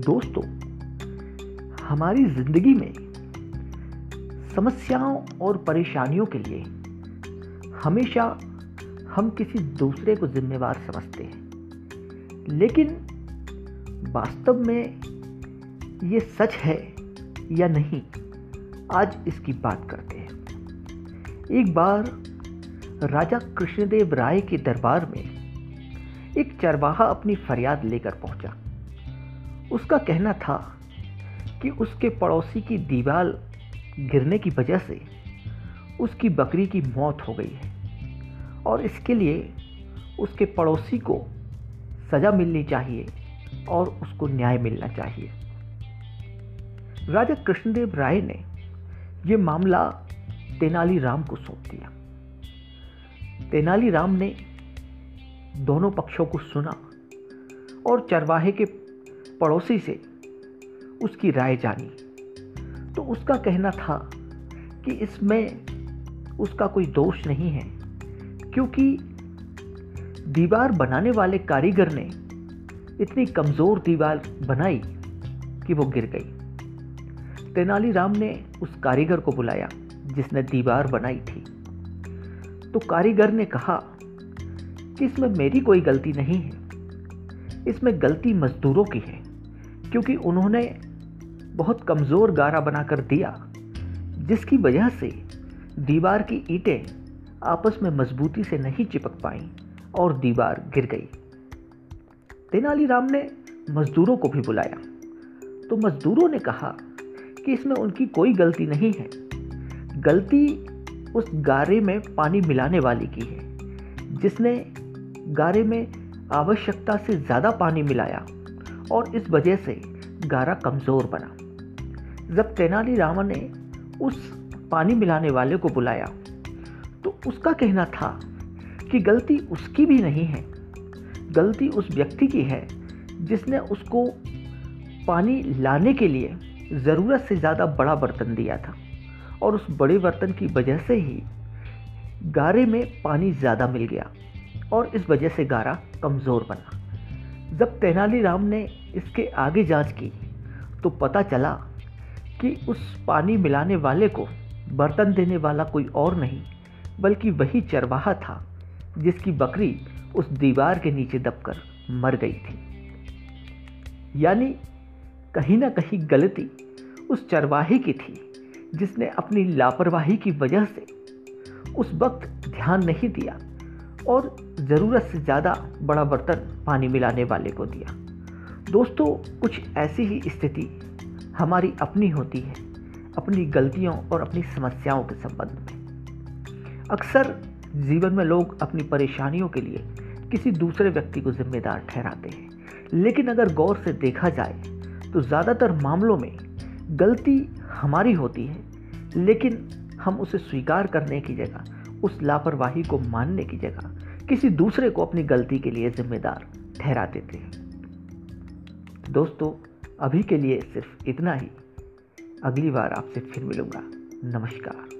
दोस्तों, हमारी ज़िंदगी में समस्याओं और परेशानियों के लिए हमेशा हम किसी दूसरे को जिम्मेवार समझते हैं। लेकिन वास्तव में ये सच है या नहीं, आज इसकी बात करते हैं। एक बार राजा कृष्णदेव राय के दरबार में एक चरवाहा अपनी फरियाद लेकर पहुँचा। उसका कहना था कि उसके पड़ोसी की दीवार गिरने की वजह से उसकी बकरी की मौत हो गई है और इसके लिए उसके पड़ोसी को सज़ा मिलनी चाहिए और उसको न्याय मिलना चाहिए। राजा कृष्णदेव राय ने यह मामला तेनालीराम को सौंप दिया। तेनालीराम ने दोनों पक्षों को सुना और चरवाहे के पड़ोसी से उसकी राय जानी। तो उसका कहना था कि इसमें उसका कोई दोष नहीं है, क्योंकि दीवार बनाने वाले कारीगर ने इतनी कमज़ोर दीवार बनाई कि वो गिर गई। तेनालीराम ने उस कारीगर को बुलाया, जिसने दीवार बनाई थी। तो कारीगर ने कहा कि इसमें मेरी कोई गलती नहीं है। इसमें गलती मजदूरों की है। क्योंकि उन्होंने बहुत कमज़ोर गारा बनाकर दिया, जिसकी वजह से दीवार की ईंटें आपस में मजबूती से नहीं चिपक पाई और दीवार गिर गई। तेनालीराम ने मजदूरों को भी बुलाया। तो मजदूरों ने कहा कि इसमें उनकी कोई गलती नहीं है। गलती उस गारे में पानी मिलाने वाली की है, जिसने गारे में आवश्यकता से ज़्यादा पानी मिलाया। और इस वजह से गारा कमज़ोर बना। जब तेनालीरामन ने उस पानी मिलाने वाले को बुलाया तो उसका कहना था कि गलती उसकी भी नहीं है। गलती उस व्यक्ति की है जिसने उसको पानी लाने के लिए ज़रूरत से ज़्यादा बड़ा बर्तन दिया था और उस बड़े बर्तन की वजह से ही गारे में पानी ज़्यादा मिल गया और इस वजह से गारा कमज़ोर बना। जब तेनालीराम ने इसके आगे जाँच की तो पता चला कि उस पानी मिलाने वाले को बर्तन देने वाला कोई और नहीं, बल्कि वही चरवाहा था, जिसकी बकरी उस दीवार के नीचे दबकर मर गई थी। यानी कहीं ना कहीं गलती उस चरवाहे की थी, जिसने अपनी लापरवाही की वजह से उस वक्त ध्यान नहीं दिया और ज़रूरत से ज़्यादा बड़ा बर्तन पानी मिलाने वाले को दिया। दोस्तों, कुछ ऐसी ही स्थिति हमारी अपनी होती है, अपनी गलतियों और अपनी समस्याओं के संबंध में। अक्सर जीवन में लोग अपनी परेशानियों के लिए किसी दूसरे व्यक्ति को जिम्मेदार ठहराते हैं, लेकिन अगर गौर से देखा जाए तो ज़्यादातर मामलों में गलती हमारी होती है, लेकिन हम उसे स्वीकार करने की जगह, उस लापरवाही को मानने की जगह किसी दूसरे को अपनी गलती के लिए जिम्मेदार ठहरा देते हैं। दोस्तों अभी के लिए सिर्फ़ इतना ही। अगली बार आपसे फिर मिलूँगा। नमस्कार।